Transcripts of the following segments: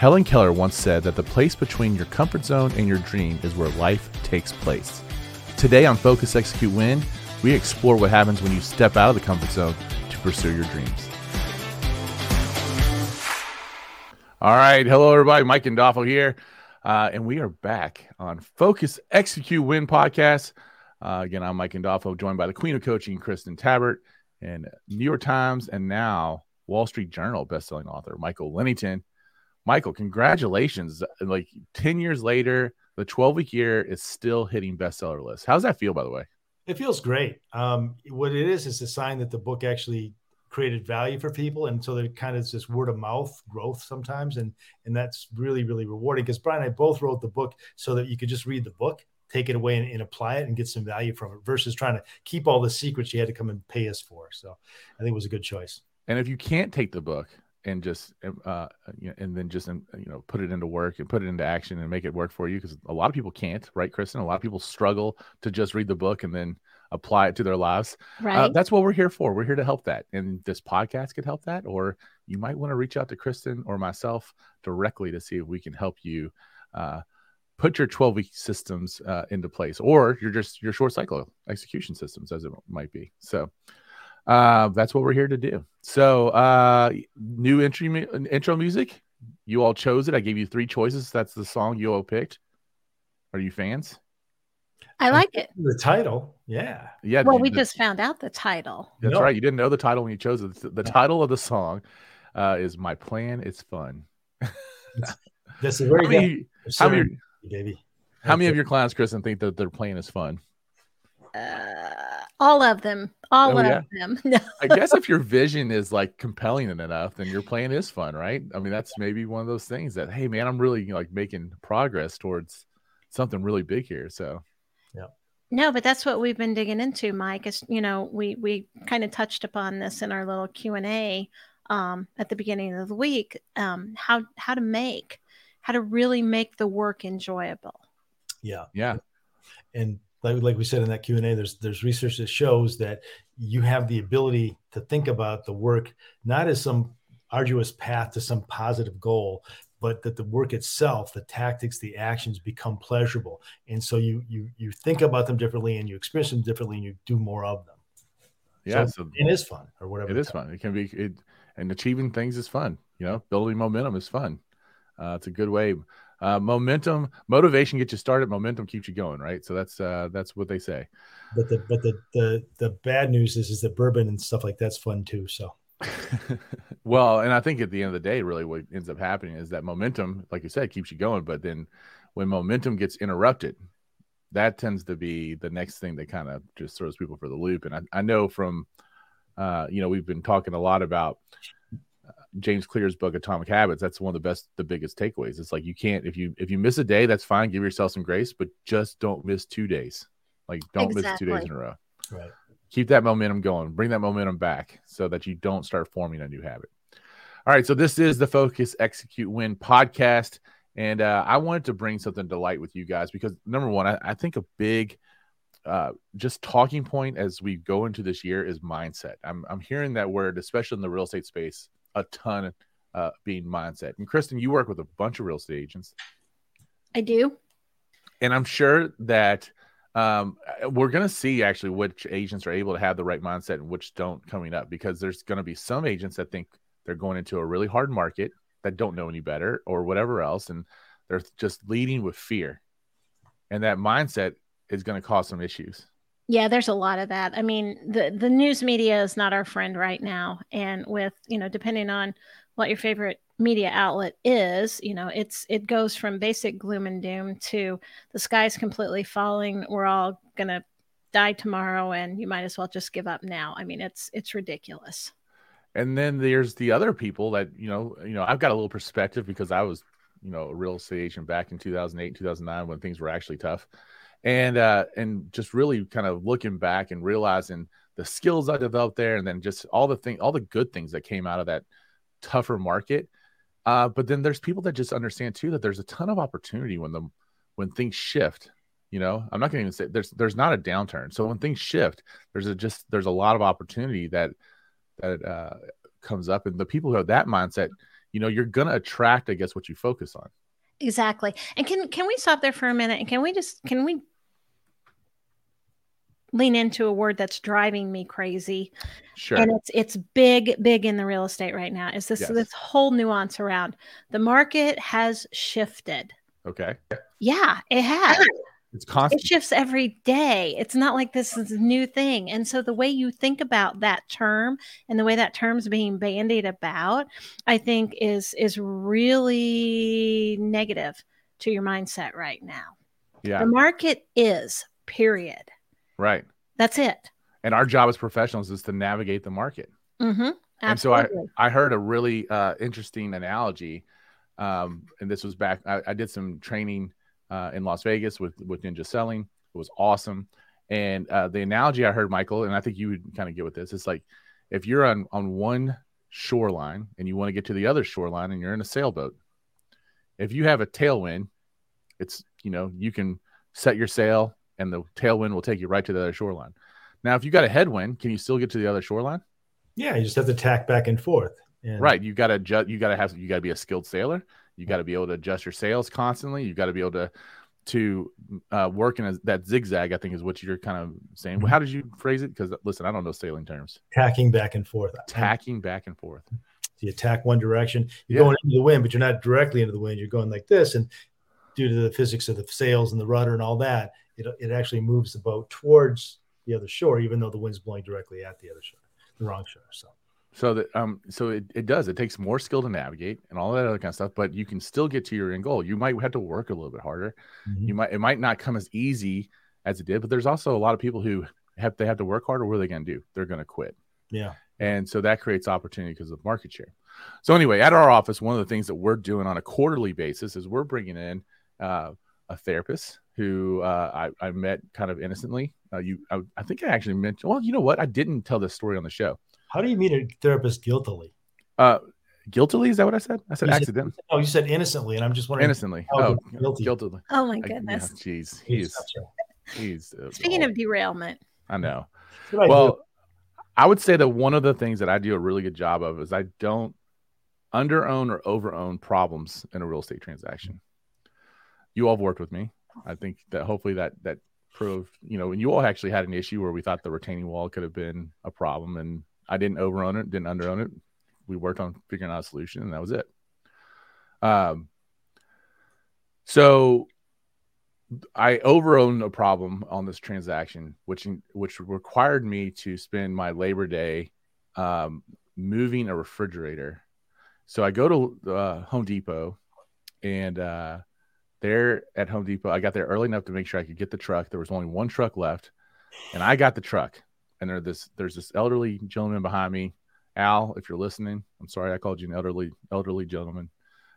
Helen Keller once said that the place between your comfort zone and your dream is where life takes place. Today on Focus, Execute, Win, we explore what happens when you step out of the comfort zone to pursue your dreams. All right. Hello, everybody. Mike Indolfo here. Uh, and we are back on Focus, Execute, Win podcast. Uh, again, I'm Mike Indolfo, joined by the Queen of Coaching, Kristen Tabbert, and New York Times and now Wall Street Journal bestselling author, Michael Lennington. Michael, congratulations. Like 10 years later, the 12 week year is still hitting bestseller lists. How's that feel, by the way? It feels great. Um, what it is is a sign that the book actually created value for people and so there kind of is this word of mouth growth sometimes and and that's really really rewarding because brian and i both wrote the book so that you could just read the book take it away and, and, apply it and get some value from it versus trying to keep all the secrets you had to come and pay us for so i think it was a good choice and if you can't take the book and just uh you know, and then just you know put it into work and put it into action and make it work for you because a lot of people can't right kristen a lot of people struggle to just read the book and then apply it to their lives. Uh, right. Uh, that's what we're here for. We're here to help that. And this podcast could help that. Or you might want to reach out to Kristen or myself directly to see if we can help you uh, put your 12 week systems uh, into place or you're just your short cycle execution systems as it might be. So uh, that's what we're here to do. So uh, new entry intro music. You all chose it. I gave you three choices. That's the song you all picked. Are you fans? I like it. The title, yeah, yeah. Well, we the, just found out the title. That's no. right. You didn't know the title when you chose it. The, the title of the song uh, is "My Plan Is Fun." this is very how many, how many, baby. How many of your clients, Kristen, think that their plan is fun? Uh, all of them. All oh, of yeah? them. I guess if your vision is like compelling enough, then your plan is fun, right? I mean, that's maybe one of those things that, hey, man, I'm really you know, like making progress towards something really big here. So yeah. No, but that's what we've been digging into, Mike. Is you know we we kind of touched upon this in our little Q and A um, at the beginning of the week. Um, how how to make how to really make the work enjoyable. Yeah, yeah, and like, like we said in that Q and A, there's there's research that shows that you have the ability to think about the work not as some arduous path to some positive goal, but that the work itself the tactics the actions become pleasurable. And so you you you think about them differently and you experience them differently and you do more of them. Yeah so, so it is fun or whatever it is fun. It can be it and achieving things is fun you know building momentum is fun. Uh, it's a good way uh, momentum motivation gets you started momentum keeps you going right so that's uh, that's what they say but the but the the, the bad news is is that bourbon and stuff like that's fun too so well, and I think at the end of the day, really what ends up happening is that momentum, like you said, keeps you going. But then when momentum gets interrupted, that tends to be the next thing that kind of just throws people for the loop. And I, I know from, uh, you know, we've been talking a lot about James Clear's book Atomic Habits. That's one of the best, the biggest takeaways. It's like you can't if you if you miss a day, that's fine. Give yourself some grace, but just don't miss two days. Like don't exactly. miss two days in a row. Right keep that momentum going, bring that momentum back so that you don't start forming a new habit. All right, so this is the Focus Execute Win podcast. And uh, I wanted to bring something to light with you guys because number one, I, I think a big uh, just talking point as we go into this year is mindset. I'm, I'm hearing that word, especially in the real estate space, a ton uh, being mindset. And Kristen, you work with a bunch of real estate agents. I do. And I'm sure that um, we're going to see actually which agents are able to have the right mindset and which don't coming up because there's going to be some agents that think they're going into a really hard market that don't know any better or whatever else and they're just leading with fear and that mindset is going to cause some issues yeah there's a lot of that. I mean the the news media is not our friend right now and with you know depending on what your favorite media outlet is you know it's it goes from basic gloom and doom to the sky's completely falling we're all gonna die tomorrow and you might as well just give up now. I mean it's it's ridiculous. And then there's the other people that you know you know i've got a little perspective because i was you know a real estate agent back in 2008 2009 when things were actually tough and uh and just really kind of looking back and realizing the skills i developed there and then just all the thing all the good things that came out of that tougher market uh, but then there's people that just understand too that there's a ton of opportunity when the when things shift. You know, I'm not going to even say there's there's not a downturn. So when things shift, there's a just there's a lot of opportunity that that uh, comes up, and the people who have that mindset you know, you're gonna attract, I guess, what you focus on. Exactly. And can can we stop there for a minute? And can we just can we lean into a word that's driving me crazy? Sure. And it's it's big, big in the real estate right now. Is this Yes. this whole nuance around the market has shifted. okay. Yeah, it has. It's It shifts every day. It's not like this is a new thing. And so the way you think about that term and the way that term's being bandied about, I think is is really negative to your mindset right now. Yeah. The market is, period. Right. That's it. And our job as professionals is to navigate the market. Mm-hmm. And so I- I heard a really uh, interesting analogy, um, and this was back. I, I did some training uh, in Las Vegas with with Ninja Selling. It was awesome. And uh, the analogy I heard, Michael, and I think you would kind of get with this. It's like if you're on on one shoreline and you want to get to the other shoreline, and you're in a sailboat. If you have a tailwind, it's you know you can set your sail, and the tailwind will take you right to the other shoreline. Now, if you got a headwind, can you still get to the other shoreline? Yeah, you just have to tack back and forth. And Right. You gotta adjust you gotta have you gotta be a skilled sailor. You gotta be able to adjust your sails constantly. You gotta be able to to uh, work in a, that zigzag. I think is what you're kind of saying. Well, how did you phrase it? Because listen, I don't know sailing terms. tacking back and forth. Tacking back and forth. So you tack one direction, you're Yeah. going into the wind, but you're not directly into the wind. You're going like this, and due to the physics of the sails and the rudder and all that, it it actually moves the boat towards the other shore, even though the wind's blowing directly at the other shore, the wrong shore. So So that um so it, it does. It takes more skill to navigate and all that other kind of stuff, but you can still get to your end goal. You might have to work a little bit harder. You might it might not come as easy as it did, but there's also a lot of people who have they have to work harder. What are they gonna do? They're gonna quit. yeah, And so that creates opportunity because of market share. So anyway, at our office, one of the things that we're doing on a quarterly basis is we're bringing in uh, a therapist who uh, I, I met kind of innocently. Uh, you, I, I think I actually mentioned. Well, you know what? I didn't tell this story on the show. how do you meet a therapist guiltily? Uh, guiltily, is that what I said? I said You said- accidentally, Oh, you said innocently, and I'm just wondering. innocently. Oh, guilty. guiltily. oh my goodness. Jeez, Please he's stop, he's. uh, Speaking oh, of derailment, I know. That's what I do. well i would say that one of the things that i do a really good job of is i don't underown or overown problems in a real estate transaction you all have worked with me i think that hopefully that that proved you know and you all actually had an issue where we thought the retaining wall could have been a problem and i didn't over own it didn't under own it we worked on figuring out a solution and that was it um so I overowned a problem on this transaction, which which required me to spend my Labor Day um, moving a refrigerator. So I go to uh, Home Depot, and uh, there at Home Depot, I got there early enough to make sure I could get the truck. There was only one truck left, and I got the truck. And there this there's this elderly gentleman behind me, Al. If you're listening, I'm sorry I called you an elderly elderly gentleman.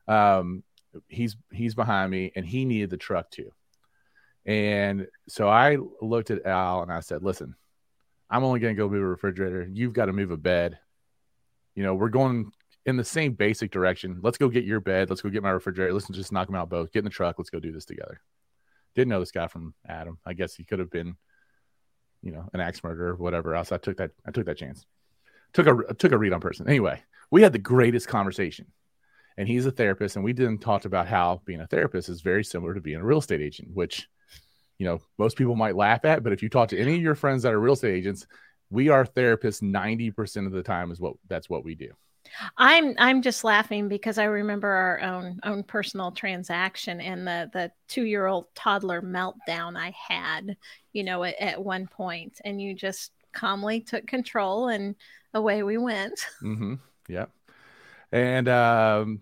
Um, he's he's behind me, and he needed the truck too. And so I looked at Al and I said, listen, I'm only going to go move a refrigerator. You've got to move a bed. You know, we're going in the same basic direction. Let's go get your bed. Let's go get my refrigerator. Let's just knock them out both. Get in the truck. Let's go do this together. Didn't know this guy from Adam. I guess he could have been, you know, an axe murderer or whatever else. I took that. I took that chance. Took a took a read on person. Anyway, we had the greatest conversation, and he's a therapist, and we didn't talked about how being a therapist is very similar to being a real estate agent, which you know most people might laugh at but if you talk to any of your friends that are real estate agents we are therapists 90% of the time is what that's what we do I'm I'm just laughing because I remember our own own personal transaction and the the two year old toddler meltdown I had, you know, at, at one point, and you just calmly took control and away we went. mm-hmm. yeah and um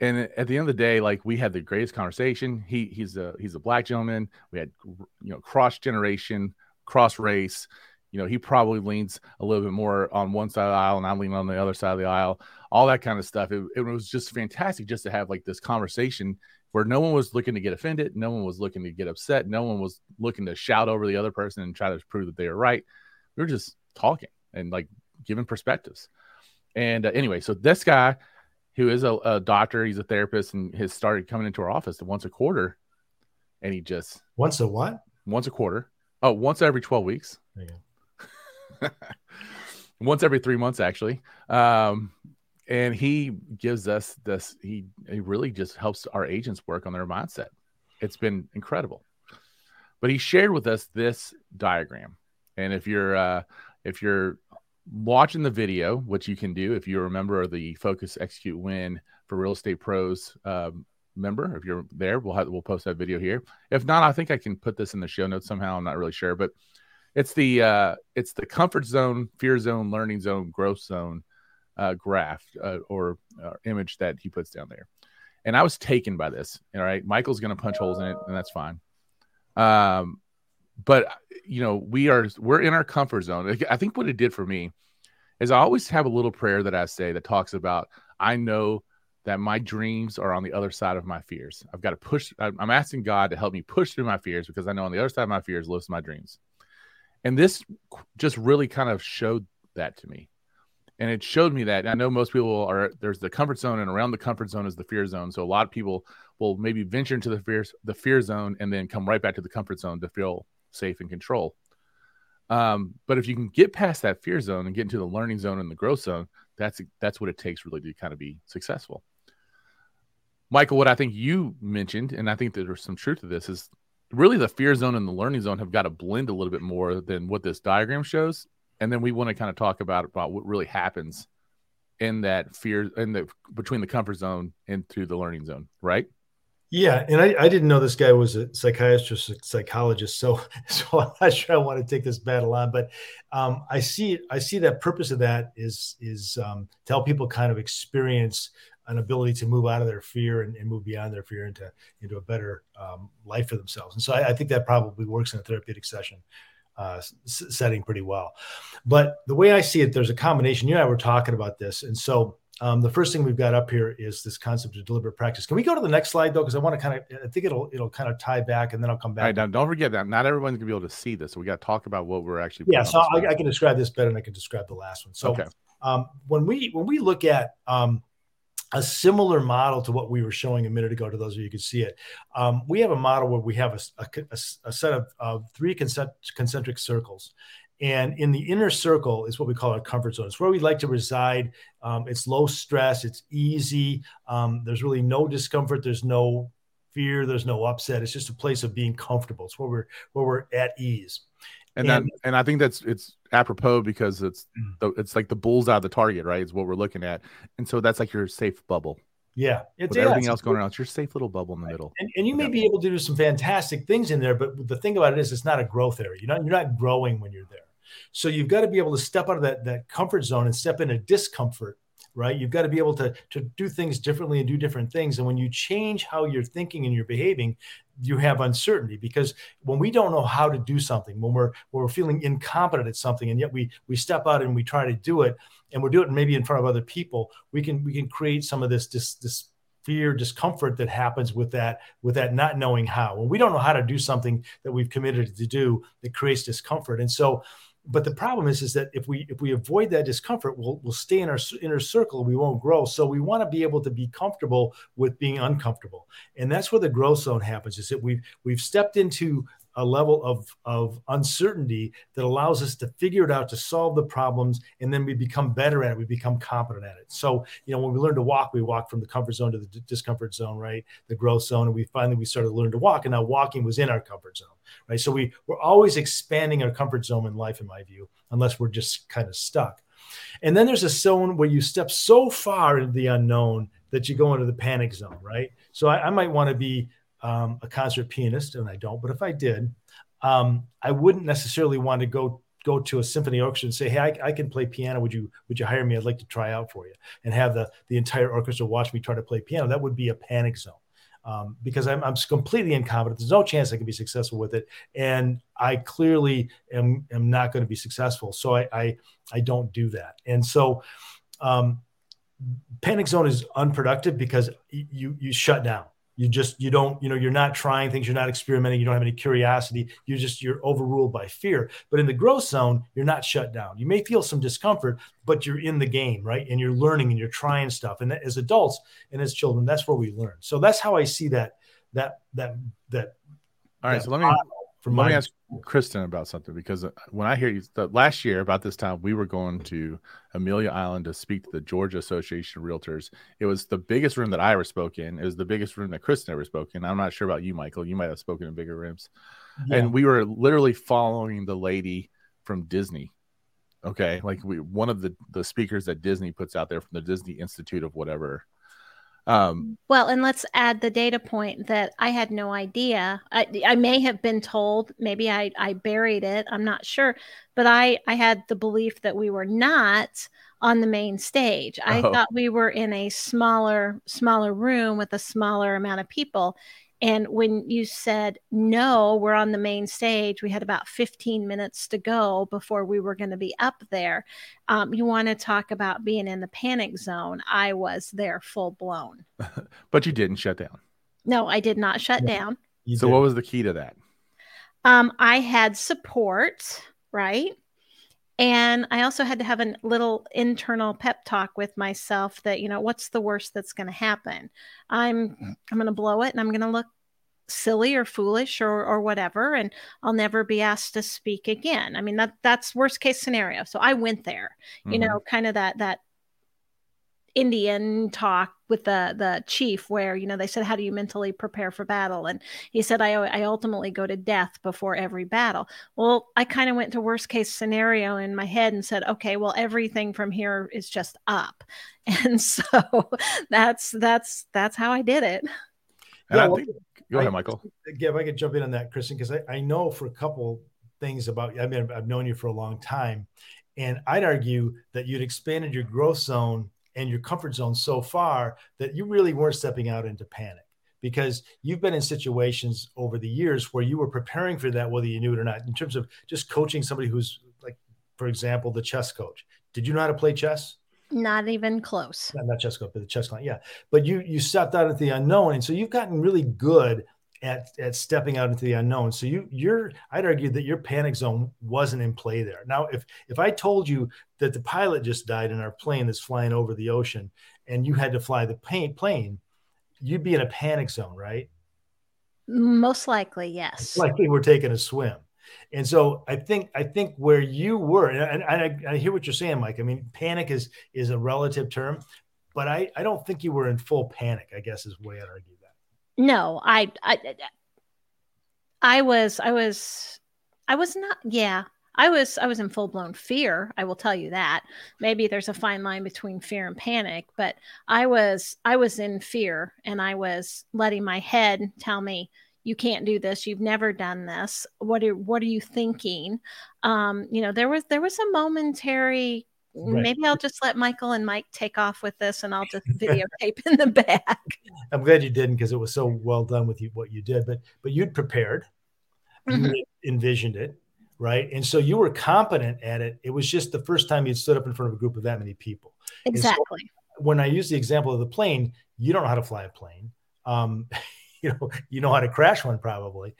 and at the end of the day like we had the greatest conversation he he's a he's a black gentleman we had you know cross generation cross race you know he probably leans a little bit more on one side of the aisle and i'm leaning on the other side of the aisle all that kind of stuff. It, it was just fantastic just to have like this conversation where no one was looking to get offended no one was looking to get upset no one was looking to shout over the other person and try to prove that they were right. We were just talking and like giving perspectives. And uh, anyway so this guy who is a, a doctor he's a therapist and has started coming into our office once a quarter and he just Once a what? once a quarter. Oh once every 12 weeks. There you go. once every three months actually um and he gives us this. He he really just helps our agents work on their mindset. It's been incredible. But he shared with us this diagram, and if you're uh, if you're watching the video, which you can do if you remember the Focus Execute Win for Real Estate Pros um, member. If you're there, we'll have, we'll post that video here. If not, I think I can put this in the show notes somehow. I'm not really sure, but it's the uh, it's the comfort zone, fear zone, learning zone, growth zone uh, graph uh, or uh, image that he puts down there. And I was taken by this. All right, Michael's going to punch holes in it, and that's fine. Um, but you know, we are we're in our comfort zone. I think what it did for me is I always have a little prayer that I say that talks about I know that my dreams are on the other side of my fears. I've got to push. I'm asking God to help me push through my fears because I know on the other side of my fears lives my dreams. And this just really kind of showed that to me. And it showed me that I know most people are there's the comfort zone and around the comfort zone is the fear zone. So a lot of people will maybe venture into the fear the fear zone and then come right back to the comfort zone to feel safe and control. Um, but if you can get past that fear zone and get into the learning zone and the growth zone, that's that's what it takes really to kind of be successful. Michael, what I think you mentioned, and I think there's some truth to this, is really the fear zone and the learning zone have got to blend a little bit more than what this diagram shows. And then we want to kind of talk about about what really happens in that fear in the between the comfort zone into the learning zone, right? Yeah, and I, I didn't know this guy was a psychiatrist, psychologist, so so I'm not sure I want to take this battle on, but um, I see I see that purpose of that is is um, to help people kind of experience an ability to move out of their fear and, and move beyond their fear into into a better um, life for themselves. And so I, I, think that probably works in a therapeutic session uh, s- setting pretty well. But the way I see it, there's a combination. You and I were talking about this, and so um, the first thing we've got up here is this concept of deliberate practice. Can we go to the next slide though? Because I want to kind of, I think it'll it'll kind of tie back, and then I'll come back. All right, now don't forget that not everyone's gonna be able to see this, so we got to talk about what we're actually. Yeah, so I, I, can describe this better, than I can describe the last one. So okay. um, when we when we look at um, a similar model to what we were showing a minute ago to those of you who could see it. Um, we have a model where we have a, a, a set of, of three concentric circles. And in the inner circle is what we call our comfort zone. It's where we like to reside. Um, it's low stress. It's easy. Um, there's really no discomfort. There's no fear. There's no upset. It's just a place of being comfortable. It's where we're where we're at ease. And, then and I think that's it's apropos because it's mm. the, it's like the bull's out of the target, right? Is what we're looking at. And so that's like your safe bubble. Yeah, it's everything else going on. It's your safe little bubble in the middle. And, and you may be able to do some fantastic things in there, but the thing about it is, it's not a growth area. You're not you're not growing when you're there. So you've got to be able to step out of that, that comfort zone and step into discomfort, right? You've got to be able to, to do things differently and do different things. And when you change how you're thinking and you're behaving, you have uncertainty because when we don't know how to do something, when we're when we're feeling incompetent at something, and yet we we step out and we try to do it, and we're doing it maybe in front of other people, we can we can create some of this this this fear discomfort that happens with that with that not knowing how when we don't know how to do something that we've committed to do that creates discomfort and so but the problem is is that if we if we avoid that discomfort we'll, we'll stay in our inner circle we won't grow. So we want to be able to be comfortable with being uncomfortable. And that's where the growth zone happens is that we've we've stepped into a level of, of uncertainty that allows us to figure it out to solve the problems and then we become better at it. We become competent at it. So you know when we learn to walk we walk from the comfort zone to the discomfort zone right? The growth zone. And we finally we started to learn to walk and now walking was in our comfort zone right? So we we're always expanding our comfort zone in life in my view unless we're just kind of stuck. And then there's a zone where you step so far into the unknown that you go into the panic zone right? So i, I might want to be um, a concert pianist, and I don't, but if I did, um, I wouldn't necessarily want to go go to a symphony orchestra and say, "Hey, I, I, can play piano. Would you would you hire me? I'd like to try out for you." And have the the entire orchestra watch me try to play piano. That would be a panic zone um, because I'm, I'm completely incompetent. There's no chance I can be successful with it, and I clearly am am not going to be successful. So I, I I don't do that. And so. Um, panic zone is unproductive because you you shut down you just you don't you know you're not trying things you're not experimenting you don't have any curiosity you just you're overruled by fear. But in the growth zone you're not shut down. You may feel some discomfort but you're in the game right? And you're learning and you're trying stuff. And as adults and as children that's where we learn. So that's how i see that that that that. All right that so let me From Let my... me ask Kristen about something because uh, when I hear you, the, last year about this time, we were going to Amelia Island to speak to the Georgia Association of Realtors. It was the biggest room that I ever spoke in. It was the biggest room that Kristen ever spoke in. I'm not sure about you, Michael. You might have spoken in bigger rooms. Yeah. And we were literally following the lady from Disney. Okay, like we one of the the speakers that Disney puts out there from the Disney Institute of whatever um, well, and let's add the data point that I had no idea. I, I may have been told, maybe I, I buried it. I'm not sure, but I, I had the belief that we were not on the main stage. I oh. thought we were in a smaller, smaller room with a smaller amount of people. And when you said, no, we're on the main stage, we had about 15 minutes to go before we were going to be up there. Um, you want to talk about being in the panic zone. I was there full blown. but you didn't shut down. No, I did not shut down. so, what was the key to that? Um, I had support, right? And I also had to have a little internal pep talk with myself that, you know, what's the worst that's going to happen? I'm I'm going to blow it and I'm going to look silly or foolish or or whatever and I'll never be asked to speak again. I mean that that's worst case scenario. So I went there. Mm-hmm. You know, kind of that that Indian talk with the the chief where you know they said how do you mentally prepare for battle and he said I I ultimately go to death before every battle. Well, I kind of went to worst case scenario in my head and said okay, well everything from here is just up. And so that's that's that's how I did it. Yeah, well, think, go ahead, Michael. Yeah, if I could jump in on that, Kristen, because I, I know for a couple things about I mean I've known you for a long time, and I'd argue that you'd expanded your growth zone and your comfort zone so far that you really weren't stepping out into panic because you've been in situations over the years where you were preparing for that whether you knew it or not in terms of just coaching somebody who's like for example the chess coach. Did you know how to play chess? Not even close. Not, not chess coach but the chess client yeah. But you you stepped out into the unknown and so you've gotten really good at, at stepping out into the unknown. So you you're I'd argue that your panic zone wasn't in play there. Now, if if I told you that the pilot just died in our plane that's flying over the ocean and you had to fly the plane, plane you'd be in a panic zone, right? Most likely, yes. Likely we're taking a swim. And so I think I think where you were, and, I, I, hear what you're saying, Mike. I mean, panic is is a relative term, but I, I don't think you were in full panic. I guess is the way I'd argue no, I, I, I was, I was, I was not. Yeah, I was, I was in full blown fear. I will tell you that. Maybe there's a fine line between fear and panic, but I was, I was in fear, and I was letting my head tell me, "You can't do this. You've never done this. What are, what are you thinking?" Um, you know, there was, there was a momentary Right. Maybe I'll just let Michael and Mike take off with this and I'll just videotape in the back. I'm glad you didn't because it was so well done with you what you did. But but you'd prepared, mm-hmm. you envisioned it, right? And so you were competent at it. It was just the first time you'd stood up in front of a group of that many people. Exactly. So when I use the example of the plane, you don't know how to fly a plane. Um, you know, you know how to crash one probably,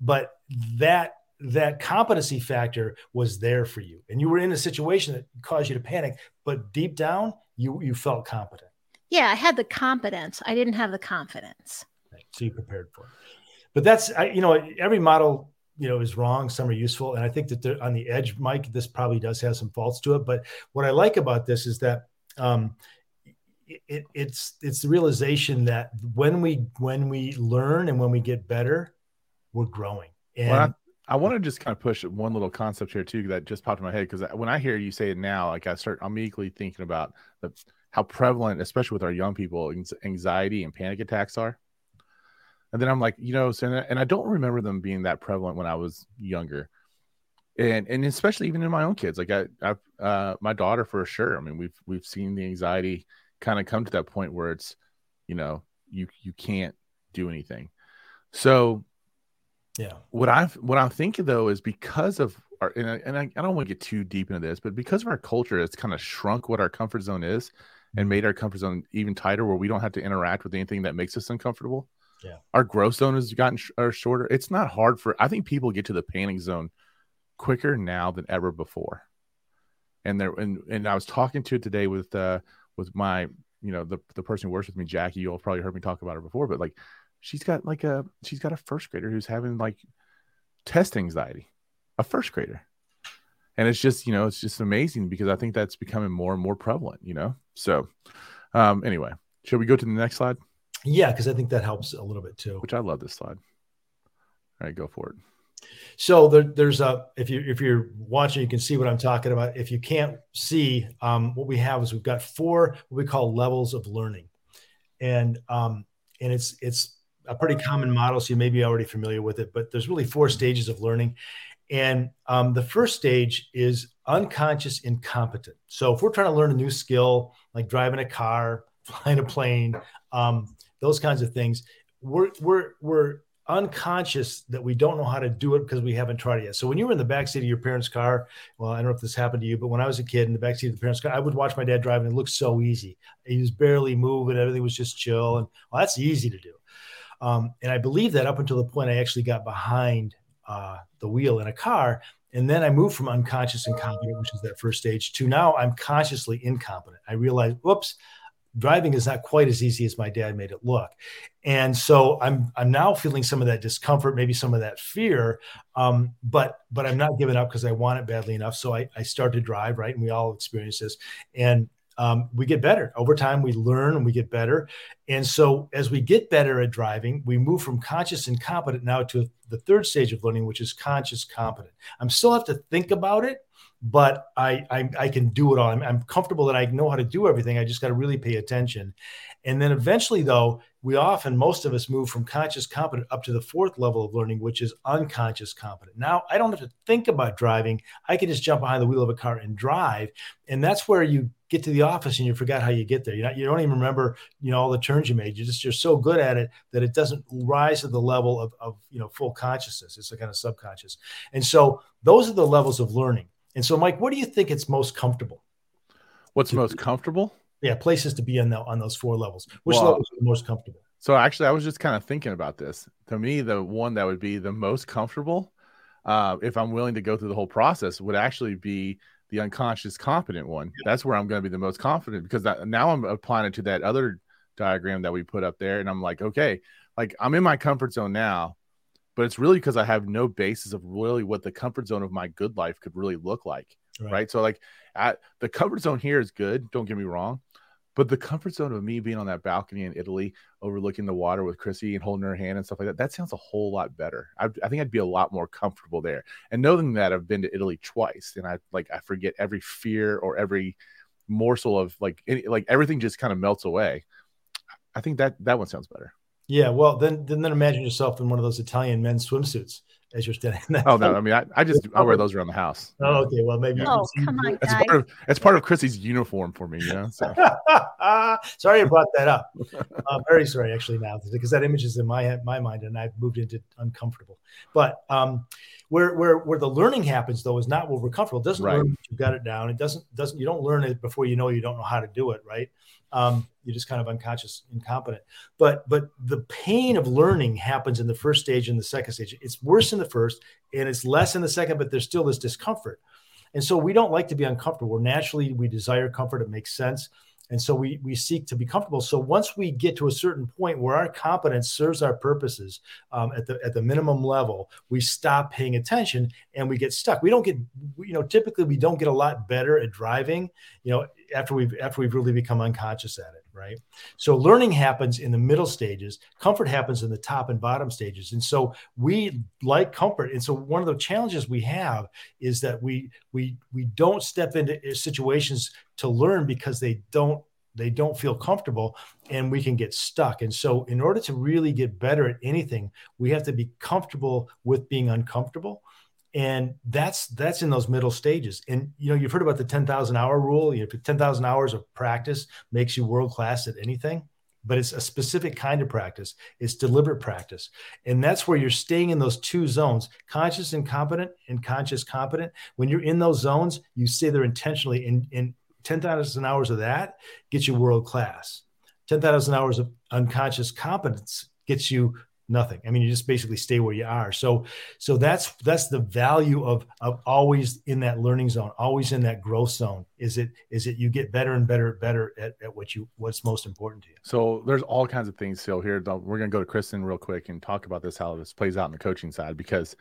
but that that competency factor was there for you and you were in a situation that caused you to panic but deep down you you felt competent yeah i had the competence i didn't have the confidence. Right. so you prepared for it. But that's I, you know every model you know is wrong. Some are useful. And i think that on the edge mike. This probably does have some faults to it. But what i like about this is that um, it, it's it's the realization that when we when we learn and when we get better we're growing. And well, I want to just kind of push one little concept here too that just popped in my head because when I hear you say it now, like I start i immediately thinking about the, how prevalent, especially with our young people, anxiety and panic attacks are. And then I'm like, you know, so, and I don't remember them being that prevalent when I was younger, and and especially even in my own kids. Like I, I, uh, my daughter for sure. I mean, we've we've seen the anxiety kind of come to that point where it's, you know, you you can't do anything. So yeah. What I've what I'm thinking though is because of our and I, and I, I don't want to get too deep into this, but because of our culture, it's kind of shrunk what our comfort zone is and mm-hmm. made our comfort zone even tighter, where we don't have to interact with anything that makes us uncomfortable. Yeah. Our growth zone has gotten sh- shorter. It's not hard for I think people get to the panic zone quicker now than ever before. And there and and I was talking to it today with uh with my you know the the person who works with me, Jackie. You'll probably heard me talk about her before, but like she's got like a she's got a first grader who's having like test anxiety, a first grader. And it's just, you know, it's just amazing because I think that's becoming more and more prevalent, you know? So, um, anyway, should we go to the next slide? Yeah, because I think that helps a little bit too. Which I love this slide. All right, go for it. So there, there's a if you if you're watching, you can see what I'm talking about. If you can't see, um, what we have is we've got four what we call levels of learning, and um, and it's it's a pretty common model, so you may be already familiar with it. But there's really four stages of learning, and um, the first stage is unconscious incompetent. So if we're trying to learn a new skill, like driving a car, flying a plane, um, those kinds of things, we're we're we're unconscious that we don't know how to do it because we haven't tried it yet. So when you were in the backseat of your parents' car, well, I don't know if this happened to you, but when I was a kid in the backseat of the parents' car, I would watch my dad drive and it looked so easy. He was barely moving, everything was just chill. And well, that's easy to do. Um, and I believe that up until the point I actually got behind uh, the wheel in a car. And then I moved from unconscious incompetent, which is that first stage, to now I'm consciously incompetent. I realized, whoops, driving is not quite as easy as my dad made it look and so i'm i'm now feeling some of that discomfort maybe some of that fear um, but but i'm not giving up because i want it badly enough so I, I start to drive right and we all experience this and um, we get better over time we learn and we get better and so as we get better at driving we move from conscious and competent now to the third stage of learning which is conscious competent i'm still have to think about it but I, I, I can do it all. I'm, I'm comfortable that I know how to do everything. I just got to really pay attention. And then eventually, though, we often most of us move from conscious competent up to the fourth level of learning, which is unconscious competent. Now I don't have to think about driving. I can just jump behind the wheel of a car and drive, and that's where you get to the office and you forgot how you get there. You not, you don't even remember you know all the turns you made. You're just you're so good at it that it doesn't rise to the level of, of you know full consciousness. It's a kind of subconscious, and so those are the levels of learning. And so, Mike, what do you think it's most comfortable? What's most comfortable? Yeah, places to be on the, on those four levels. Which well, level is the most comfortable? So actually, I was just kind of thinking about this. To me, the one that would be the most comfortable, uh, if I'm willing to go through the whole process, would actually be the unconscious competent one. Yeah. That's where I'm going to be the most confident because that, now I'm applying it to that other diagram that we put up there, and I'm like, okay, like I'm in my comfort zone now but it's really because I have no basis of really what the comfort zone of my good life could really look like. Right. right? So, like, at, the comfort zone here is good. Don't get me wrong. But the comfort zone of me being on that balcony in Italy, overlooking the water with Chrissy and holding her hand and stuff like that, that sounds a whole lot better. I, I think I'd be a lot more comfortable there. And knowing that I've been to Italy twice, and I like I forget every fear or every morsel of like any, like everything just kind of melts away. I think that that one sounds better. Yeah, well, then then, then imagine yourself in one of those Italian men's swimsuits as you're standing. oh no, I mean, I, I just I wear those around the house. Oh, okay. Well, maybe. Oh, come on, it's part of it's part of Chrissy's uniform for me, you know. So. sorry, I brought that up. Uh, very sorry, actually, now because that image is in my my mind, and I've moved into uncomfortable. But um, where where where the learning happens though is not where we're comfortable. It doesn't right. learn you got it down. It doesn't doesn't you don't learn it before you know you don't know how to do it. Right um, you're just kind of unconscious, incompetent. But but the pain of learning happens in the first stage and the second stage. It's worse in the first, and it's less in the second, but there's still this discomfort. And so we don't like to be uncomfortable. We're naturally we desire comfort. It makes sense. And so we we seek to be comfortable. So once we get to a certain point where our competence serves our purposes um, at the at the minimum level, we stop paying attention and we get stuck. We don't get you know typically we don't get a lot better at driving. You know after we've after we've really become unconscious at it right? So learning happens in the middle stages comfort happens in the top and bottom stages. And so we like comfort. And so one of the challenges we have is that we we we don't step into uh, situations to learn because they don't they don't feel comfortable and we can get stuck. And so in order to really get better at anything we have to be comfortable with being uncomfortable and that's that's in those middle stages. And you know you've heard about the 10,000 hour rule. You know 10,000 hours of practice makes you world class at anything but it's a specific kind of practice. It's deliberate practice. And that's where you're staying in those two zones conscious and competent and conscious competent. When you're in those zones you stay there intentionally and, and 10,000 hours of that gets you world class. 10,000 hours of unconscious competence gets you nothing i mean you just basically stay where you are so so that's that's the value of of always in that learning zone always in that growth zone is it is it you get better and better better at, at what you what's most important to you so there's all kinds of things still here we're going to go to kristen real quick and talk about this how this plays out in the coaching side because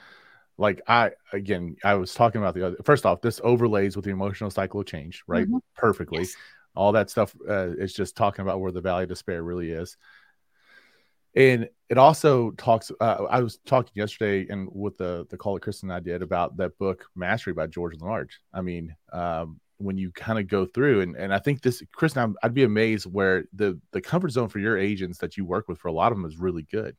like I again, I was talking about the other. First off, this overlays with the emotional cycle of change, right? Mm-hmm. Perfectly. Yes. All that stuff uh, is just talking about where the valley of despair really is. And it also talks. Uh, I was talking yesterday, and with the the call that Kristen and I did about that book, Mastery by George Large. I mean, um, when you kind of go through, and and I think this, Kristen, I'd be amazed where the the comfort zone for your agents that you work with for a lot of them is really good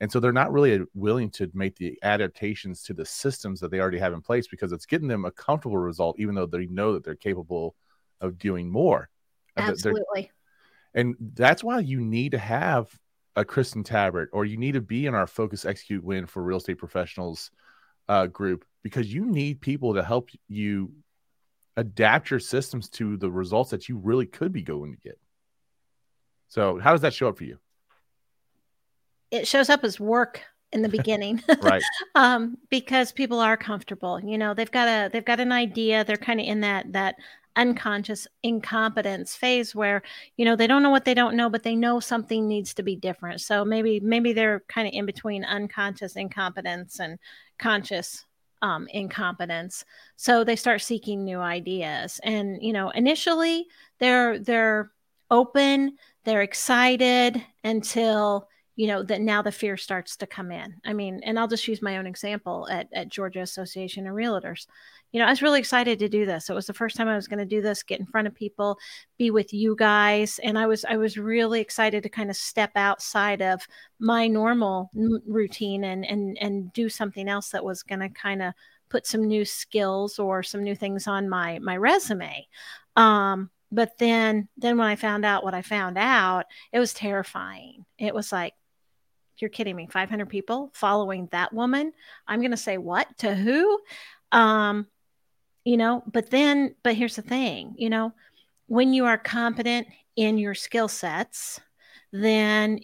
and so they're not really willing to make the adaptations to the systems that they already have in place because it's getting them a comfortable result, even though they know that they're capable of doing more. Absolutely. And that's why you need to have a Kristen Tabbert or you need to be in our Focus Execute Win for Real Estate Professionals uh, group because you need people to help you adapt your systems to the results that you really could be going to get. So, how does that show up for you? it shows up as work in the beginning right um because people are comfortable you know they've got a they've got an idea they're kind of in that that unconscious incompetence phase where you know they don't know what they don't know but they know something needs to be different. So maybe maybe they're kind of in between unconscious incompetence and conscious um, incompetence. So they start seeking new ideas. And you know initially they're they're open they're excited until you know that now the fear starts to come in. I mean and i'll just use my own example at, at georgia association of realtors. You know i was really excited to do this. It was the first time i was going to do this get in front of people be with you guys and i was i was really excited to kind of step outside of my normal routine and and and do something else that was going to kind of put some new skills or some new things on my my resume. Um but then then when i found out what i found out it was terrifying. It was like you're kidding me 500 people following that woman i'm going to say what? To who? Um you know but then but here's the thing you know when you are competent in your skill sets then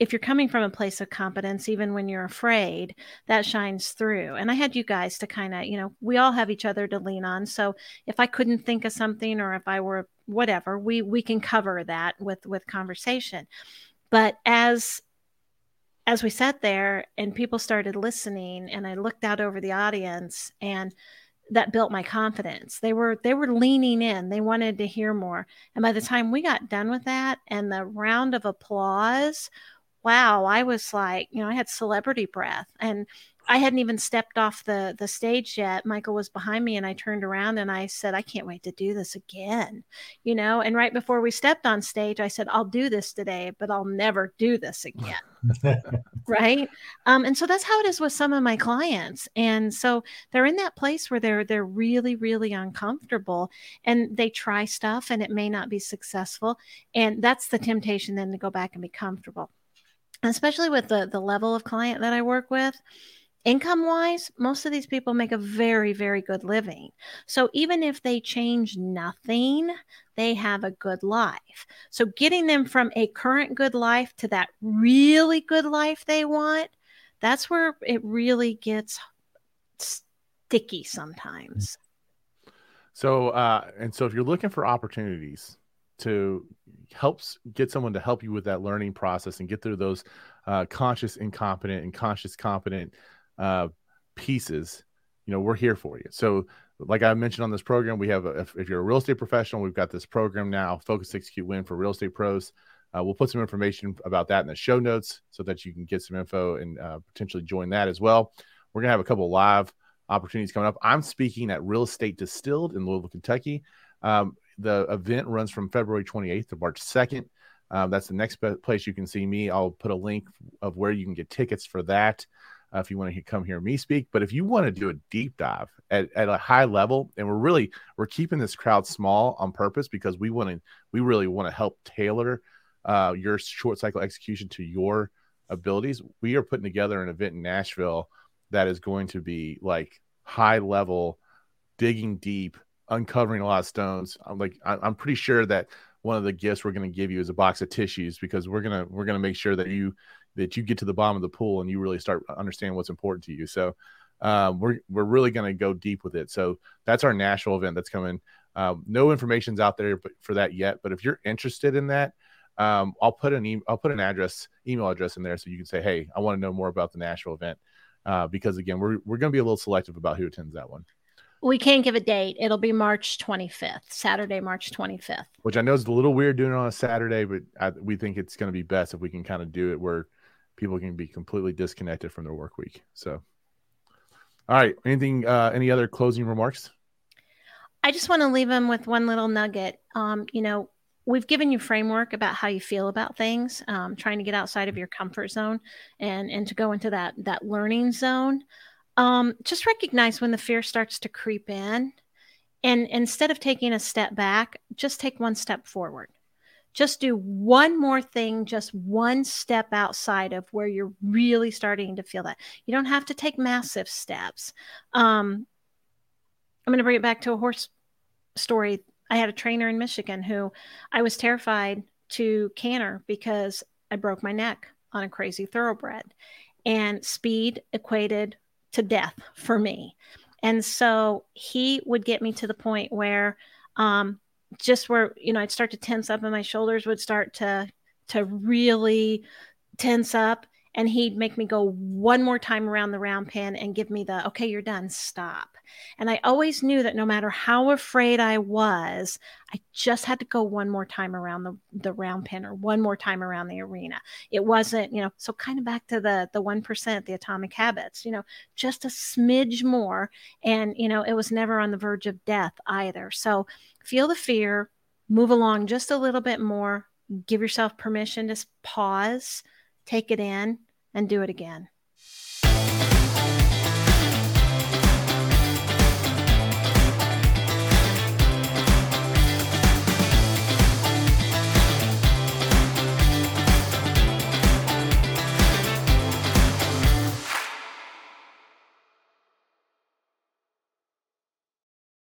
if you're coming from a place of competence even when you're afraid that shines through. And i had you guys to kind of you know we all have each other to lean on. So if i couldn't think of something or if i were whatever we we can cover that with with conversation. But as as we sat there and people started listening and i looked out over the audience and that built my confidence. They were they were leaning in. They wanted to hear more. And by the time we got done with that and the round of applause wow i was like you know i had celebrity breath. And I hadn't even stepped off the the stage yet. Michael was behind me and I turned around and I said, I can't wait to do this again. You know, and right before we stepped on stage, I said, I'll do this today, but I'll never do this again. right. Um, and so that's how it is with some of my clients. And so they're in that place where they're they're really, really uncomfortable and they try stuff and it may not be successful. And that's the temptation then to go back and be comfortable. Especially with the the level of client that I work with income wise, most of these people make a very, very good living. So even if they change nothing, they have a good life. So getting them from a current good life to that really good life they want, that's where it really gets sticky sometimes. So, uh, and so if you're looking for opportunities to help get someone to help you with that learning process and get through those uh, conscious incompetent and conscious competent uh, pieces, you know, we're here for you. So, like I mentioned on this program, we have, a, if, if, you're a real estate professional, we've got this program now, Focus Execute Win for real estate pros. Uh, we'll put some information about that in the show notes so that you can get some info and uh, potentially join that as well. We're to have a couple live opportunities coming up. I'm speaking at Real Estate Distilled in Louisville, Kentucky. Um, the event runs from February 28th to March 2nd. Um, that's the next place you can see me. I'll put a link of where you can get tickets for that uh, if you want to come hear me speak. But if you want to do a deep dive at, at a high level, and we're really we're keeping this crowd small on purpose because we want to we really want to help tailor uh, your short cycle execution to your abilities. We are putting together an event in Nashville that is going to be like high level, digging deep, uncovering a lot of stones. I'm like I'm pretty sure that one of the gifts we're going to give you is a box of tissues because we're gonna we're gonna make sure that you that you get to the bottom of the pool and you really start understanding what's important to you. So um, we're we're really going to go deep with it. So that's our national event that's coming. Um, no information's out there for that yet, but if you're interested in that, um, I'll put an e- I'll put an address email address in there so you can say, hey, I want to know more about the national event. uh, because again, we're we're going to be a little selective about who attends that one. We can't give a date. It'll be March 25th, Saturday, March 25th. Which I know is a little weird doing it on a Saturday, but I, we think it's going to be best if we can kind of do it where people can be completely disconnected from their work week. So, all right, anything, uh, any other closing remarks? I just want to leave them with one little nugget. Um, you know, we've given you framework about how you feel about things, um, trying to get outside of your comfort zone and and to go into that that learning zone. Um, just recognize when the fear starts to creep in, and instead of taking a step back, just take one step forward. Just do one more thing, just one step outside of where you're really starting to feel that. You don't have to take massive steps. Um, I'm going to bring it back to a horse story. I had a trainer in Michigan who I was terrified to canter because I broke my neck on a crazy thoroughbred, and speed equated to death for me. And so he would get me to the point where, um, just where you know I'd start to tense up, and my shoulders would start to to really tense up, and he'd make me go one more time around the round pen and give me the okay you're done. Stop and i always knew that no matter how afraid i was i just had to go one more time around the, the round pen or one more time around the arena. It wasn't you know so kind of back to the the 1% the atomic habits you know just a smidge more. And you know it was never on the verge of death either. So feel the fear move along just a little bit more give yourself permission to pause take it in and do it again.